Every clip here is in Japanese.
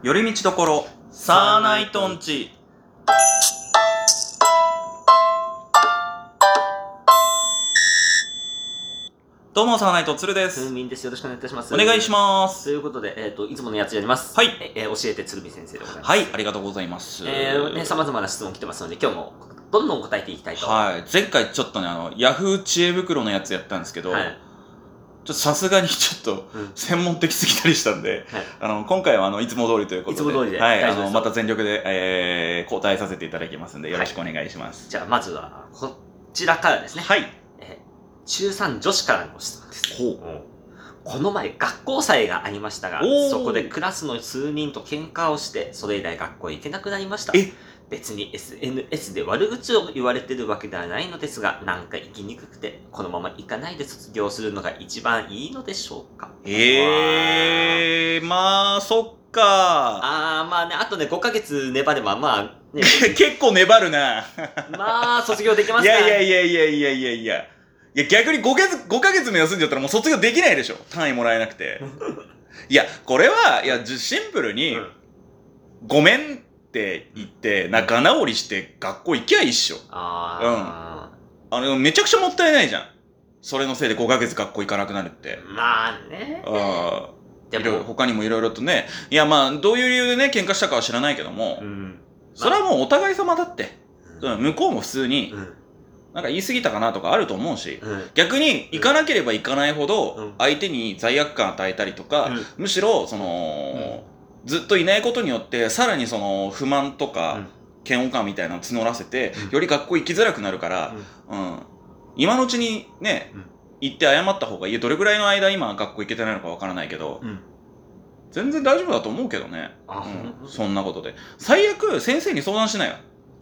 寄り道どころ、サーナイトンチ。どうも、サーナイトツルでつるす。みんです。よろしくお願いいたします。お願いします。ということで、えっ、と、いつものやつやります。はいえー教えてつるみ先生でございます。はい、ありがとうございます。えー、ね、様々な質問来てますので、今日もどんどん答えていきたいと。はい。前回ちょっとね、あの、ヤフー知恵袋のやつやったんですけど、はい。ちょっとさすがにちょっとうん専門的すぎたりしたんで、はいあの、今回はあの、いつも通りということで、いつも通りではい、あの、また全力で、えー、答えさせていただきますんで、よろしくお願いします。じゃあ、まずは、こちらからですね。はい。えー中3女子からの質問です。ほう。うんこの前、学校祭がありましたがそこでクラスの数人と喧嘩をして、それ以来学校へ行けなくなりました。え別に SNS で悪口を言われてるわけではないのですが、なんか行きにくくて、このまま行かないで卒業するのが一番いいのでしょうかえー、まあ、そっか。あー、まあね、あとね、5ヶ月粘れば、まあ、ね、結構粘るな。まあ、卒業できますいかいやいやいやいやいやいや。いや、逆に5ヶ月、5ヶ月も休んじゃったらもう卒業できないでしょ。単位もらえなくて。いや、これは、いや、じシンプルに、うんごめんって言って、仲直りして学校行きゃいいっしょ。ああの、めちゃくちゃもったいないじゃん。それのせいで5ヶ月学校行かなくなるって。ー、まあね。ああ。でも、他にもいろいろとね。いや、まあ、どういう理由でね、喧嘩したかは知らないけども、うん。それはもうお互い様だって。うんうん向こうも普通に、うん。なんか言い過ぎたかなとかあると思うし、うん。逆に行かなければ行かないほうんど、相手に罪悪感与えたりとか、むしろ、その、ずっといないことによって、さらにその、不満とか、嫌悪感みたいなのを募らせて、うんより学校行きづらくなるから、うん。今のうちにね、うん行って謝った方がいい。どれぐらいの間今学校行けてないのかわからないけど、うん。全然大丈夫だと思うけどね。あ、うん、そんなことで。最悪、先生に相談しないよ。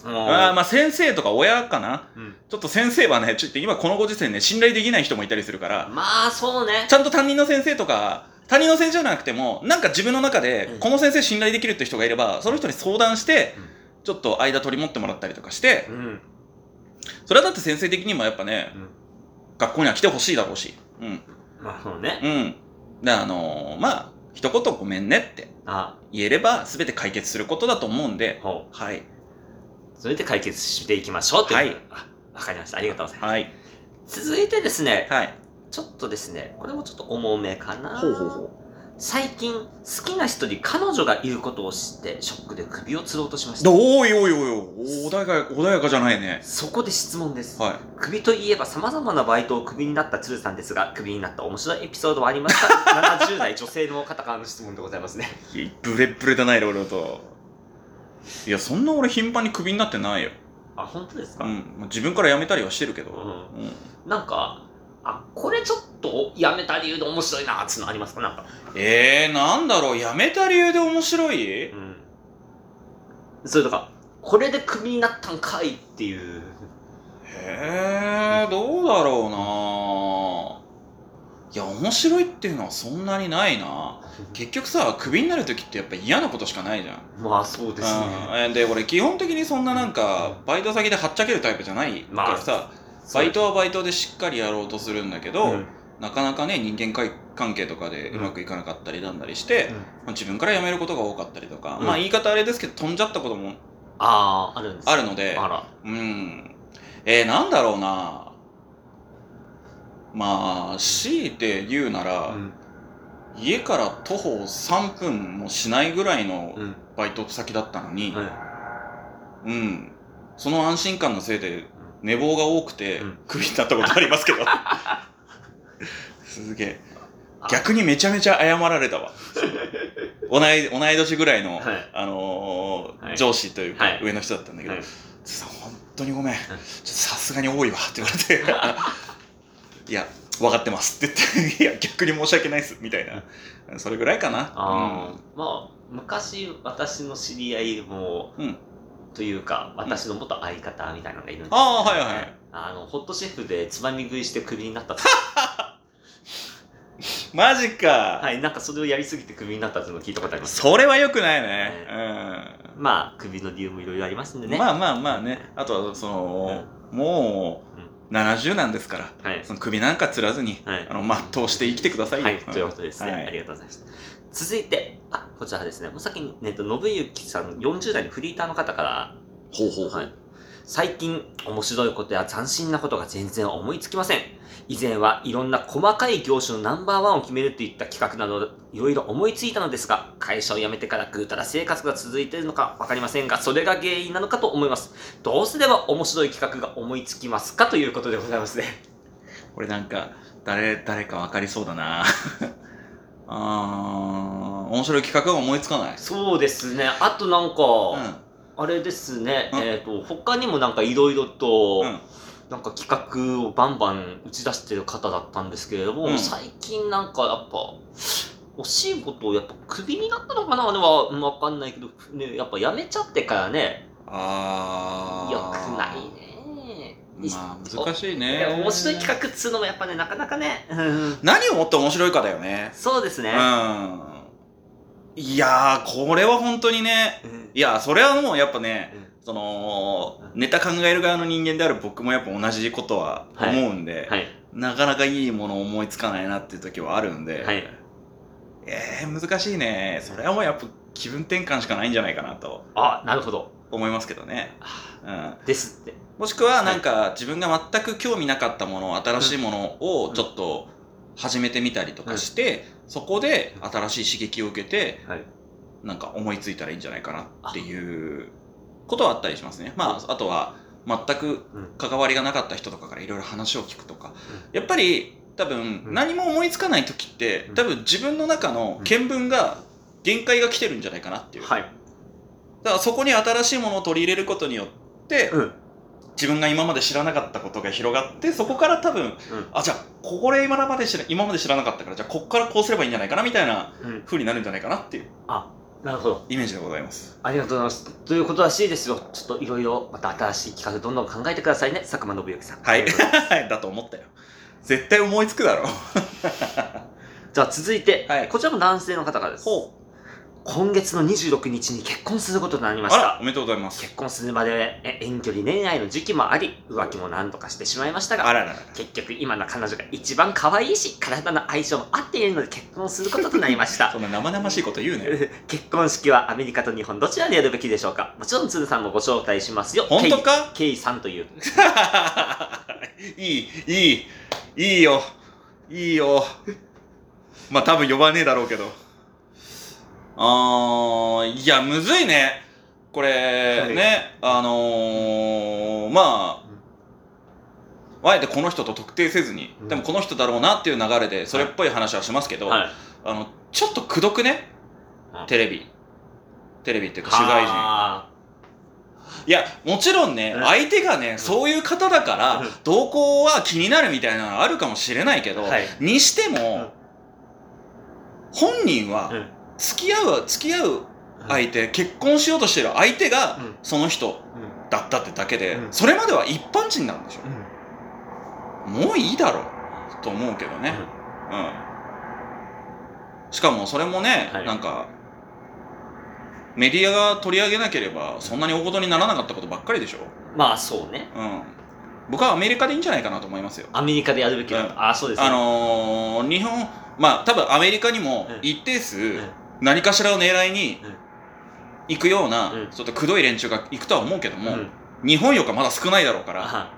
あーまあ先生とか親かな？うんちょっと先生はね、ちょっと今このご時世ね、信頼できない人もいたりするから、まあ、そうねち。ゃんと担任の先生とか、他人の先生じゃなくても、なんか自分の中でうん、この先生信頼できるって人がいれば、その人に相談してうん、ちょっと間取り持ってもらったりとかしてう、ん。それはだって先生的にもやっぱねうん、学校には来てほしいだろうし、うん。まあ、そうね。うん。で、あのーまあ、一言ごめんねってあ、言えれば、すべて解決することだと思うんで。はい。それで解決していきましょうっていう。はいあ。わかりました。ありがとうございます。はい。続いてですね、はい。ちょっとですね、これもちょっと重めかな。ほうほうほ最近、好きな人に彼女がいることを知って、ショックで首を吊ろうとしました。おいおいおいおい、穏やか、穏やかじゃないね。そこで質問です。はい。首といえば様々なバイトをクビになった鶴さんですが、クビになった面白いエピソードはありますか ?70 代女性の方からの質問でございますね。いやブレッブレだないろいろと。いや、そんな俺頻繁にクビになってないよ。あ、本当ですか、うん。まあ自分から辞めたりはしてるけど。ううん。なんか、あ、これちょっとやめた理由で面白いなーっていうのありますか？なんか。えー、なんだろう、辞めた理由で面白い？うん。それとか、これでクビになったんかいっていう。へえ、どうだろうないや、面白いっていうのはそんなにないな。結局さ、クビになるときってやっぱ嫌なことしかないじゃん。まあそうですね。うん、で、俺基本的にそんななんか、バイト先ではっちゃけるタイプじゃないからさ、バイトはバイトでしっかりやろうとするんだけど、うんなかなかね、人間関関係とかでうまくいかなかったりなんだりして、まあ自分から辞めることが多かったりとか、うんまあ言い方あれですけど、飛んじゃったこともああ、あるんですあるので、あら。うん。えー、なんだろうなまあ、強いて言うなら、うん。家から徒歩3分もしないぐらいのうん。バイト先だったのに、はいうん。その安心感のせいで寝坊が多くてうん、クビになったことありますけど。すげえ。あ逆にめちゃめちゃ謝られたわ。同い、同い年ぐらいの、はいあのーはい上司というか、はい上の人だったんだけど、はいさ本当にごめん。ちょっとさすがに多いわって言われて、いや、分かってますって言って、いや、逆に申し訳ないっす、みたいな。それぐらいかな。あーまあ、昔私の知り合いも、うんというか、私の元相方みたいなのがいるんですああはいはいはいあの、ホットシェフでつまみ食いしてクビになったっ。マジか。はい、なんかそれをやりすぎてクビになったっていうのを聞いたことあります。それは良くないね。まあ、クビの理由もいろいろありますんでうん。ね。まあまあまあね。あとは、その、もう、70なんですから、はい。その首なんかつらずに、はいあの、全うして生きてくださいよ。はい、うんということですね。はいありがとうございます。続いて、あ、こちらですね、もう先に、ね、と、信行さん、40代のフリーターの方から、ほうほうほう。はい最近、面白いことや斬新なことが全然思いつきません。以前はいろんな細かい業種のナンバーワンを決めるといった企画など、いろいろ思いついたのですが、会社を辞めてからぐうたら生活が続いているのかわかりませんが、それが原因なのかと思います。どうすれば面白い企画が思いつきますかということでございますね。これなんか、誰、誰かわかりそうだなあー、面白い企画が思いつかない。そうですね。あとなんか、うん。あれですね、うんえっ、と、他にもなんかいろいろと、うんなんか企画をバンバン打ち出してる方だったんですけれども、うん最近なんかやっぱ、お仕事をやっぱクビになったのかな？あれはうんわかんないけど、ね、やっぱ辞めちゃってからね、あー。よくないね。まあ、難しいいね。や面白い企画っつうのもやっぱね、なかなかね、うん何をもって面白いかだよね。そうですね。うん。いやー、これは本当にね、うんいや、それはもうやっぱね、うんそのう、んネタ考える側の人間である僕もやっぱ同じことは思うんで、はい。なかなかいいもの思いつかないなっていう時はあるんで、はいえー、難しいね。それはもうやっぱ気分転換しかないんじゃないかなとあ、なるほど。思いますけどね。うん。ですって。もしくはなんか自分が全く興味なかったもの、新しいものをちょっと始めてみたりとかして、そこで新しい刺激を受けて、はい。なんか思いついたらいいんじゃないかなっていうことはあったりしますね。まあ、あとは全く関わりがなかった人とかからいろいろ話を聞くとか。やっぱり多分うん何も思いつかない時ってうん多分自分の中の見聞が限界が来てるんじゃないかなっていう。だかはい。らそこに新しいものを取り入れることによって、うん。自分が今まで知らなかったことが広がって、そこから多分、うん。あ、じゃあ、これ今まで知ら今まで知らなかったから、じゃあ、ここからこうすればいいんじゃないかなみたいなうん。風になるんじゃないかなっていうあ、なるほど。イメージでございます。ありがとうございます。ということらしいですよ。ちょっといろいろまた新しい企画どんどん考えてくださいね。佐久間信之さん。はい。だと思ったよ。絶対思いつくだろう。じゃあ続いて、はいこちらも男性の方からです。ほ今月の26日に結婚することとなりまあら、した。おめでとうございます。結婚するまでえ遠距離恋愛の時期もあり、浮気も何とかしてしまいましたが、あららら。結局今の彼女が一番可愛いし、体の相性も合っているので結婚することとなりました そ。んな生々しいこと言うね。結婚式はアメリカと日本どちらでやるべきでしょうかもちろん鶴さんもご招待しますよ。本当か？ケイケイさんという。いい、いい、いいよ。いいよ。まあ多分呼ばねえだろうけど。あー、いや、むずいね。これ、はい。ね、あのー、まあ、あえてこの人と特定せずに、うん。でもこの人だろうなっていう流れで、それっぽい話はしますけど、はい。あの、ちょっとくどくねうん、テレビ。テレビっていうか取材陣。あいや、もちろんね、うん。相手がね、そういう方だからうん、動向は気になるみたいなのはあるかもしれないけど、はい。にしても、本人はー、うん付き合う、付き合う相手、結婚しようとしてる相手がうんその人うんだったってだけで、うんそれまでは一般人なんでしうんょ。もういいだろう、と思うけどね。うん。しかもそれもね、はいなんか、メディアが取り上げなければ、そんなに大事にならなかったことばっかりでしょ。まあそうね。うん。僕はアメリカでいいんじゃないかなと思いますよ。アメリカでやるべきだと。うんああ、そうですね。あのー、日本、まあ多分アメリカにもうん一定数ん何かしらを狙いにうん行くような、うんちょっとくどい連中が行くとは思うけども、うん日本よりかまだ少ないだろうから、あ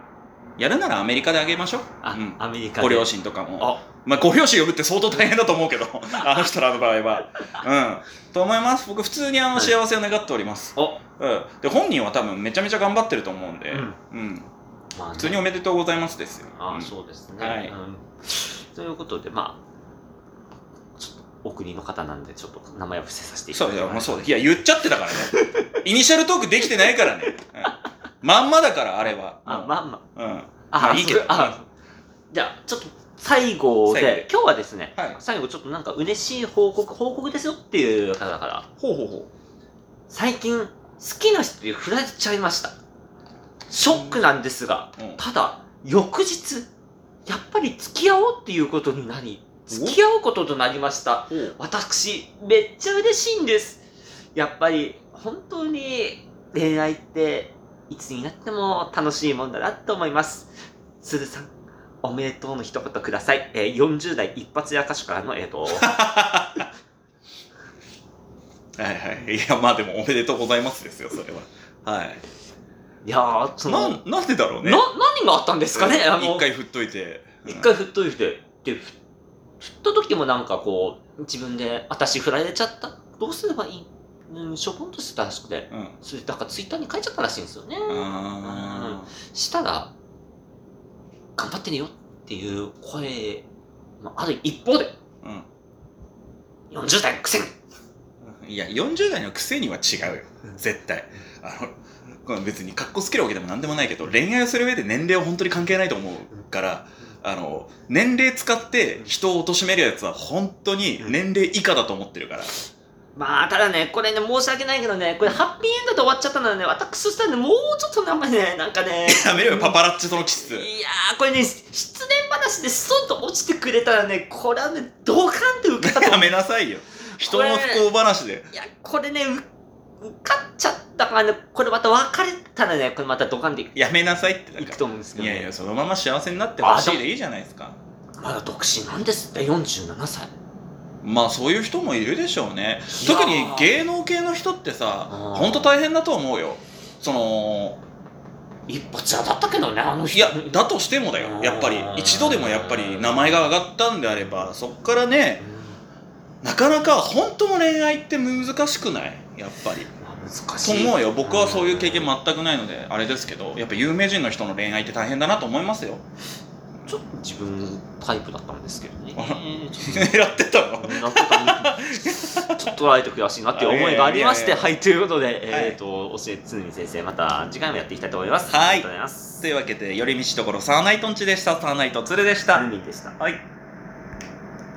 やるならアメリカであげましょう。あうんアメリカで。ご両親とかも。あ、まあ、ご両親呼ぶって相当大変だと思うけど、あの人らの場合は。うん。と思います。僕、普通にあのはい幸せを願っております。お、うん。で、本人は多分めちゃめちゃ頑張ってると思うんで、うんうん。まあね普通におめでとうございますですよ。ああ、うんそうですね。はいうんということで、まお国の方なんで、ちょっと名前を伏せさせていたそうだよ、だきます。もうそうだ。いや、言っちゃってたからね。イニシャルトークできてないからね。うんまんまだから、あれは。あ、まあまうん。あ。まあいいけどそうあ、じゃあ、ちょっと最後で最後で、今日はですね、はい。最後ちょっとなんか嬉しい報告、報告ですよっていう方だから、ほうほうほ最近、好きな人に振られちゃいました。ショックなんですが、う。うん。ただ、翌日、やっぱり付き合おうっていうことになり、付き合うこととなりました。私、めっちゃ嬉しいんです。やっぱり、本当に恋愛って、いつになっても楽しいもんだなと思います。鶴さん、おめでとうの一言ください。えー40代一発や歌手からの、えっ、と、はいはい。いやまあでもおめでとうございますですよそれは。はい。いやー、その、なんなんでだろうね。な、何があったんですかね？あの、一回振っといて。一回振っといて、で、ふ振った時もなんかこう、自分で、私振られちゃった？どうすればいい？うん、しょぼんとしてたらしくて、うん。それ、だからツイッターに書いちゃったらしいんですよね。あしたら、頑張ってねよっていう声、まあ、ある一方で、ーうん。40代のくせに、いや40代のくせには違うよ。絶対。あのこれ別に格好つけるわけでもなんでもないけど恋愛をする上で年齢は本当に関係ないと思うからあの年齢使って人を貶めるやつは本当に年齢以下だと思ってるから。まあ、ただね、これね、申し訳ないけどね、これハッピーエンドで終わっちゃったのはね、私としてはね、もうちょっとなんかね、なんかね、やめろよパパラッチとのキスいやー、これね、失恋話でストンと落ちてくれたらね、これはね、ドカンって受けたとや。めなさいよ。人の不幸話で。いや、これね、う受かっちゃったからね、これまた別れたらね、これまたドカンでいやめなさいってだかくと思うんですけど、いやいやそのまま幸せになってほしいでいいじゃないですか。まだ独身なんですって、47歳。まあそういう人もいるでしょうね。いやー。特に芸能系の人ってさあー本当大変だと思うよ。その一発屋だったけどね、あの人。いやだとしてもだよ。やっぱり。一度でもやっぱり名前が上がったんであればそっからねなかなか本当の恋愛って難しくない？やっぱりまあ難としい。思うよ僕はそういう経験全くないのであれですけどやっぱ有名人の人の恋愛って大変だなと思いますよちょっと自分タイプだったんですけどね。狙ってたの？なんとかちょっと捉えて悔しいなっていう思いがありまして、はい、ということで、えっ、と、教えつみ先生、また次回もやっていきたいと思います。はいといます。というわけで寄り道ところサーナイトンチでしたサーナイトツルでしたつみでした。はい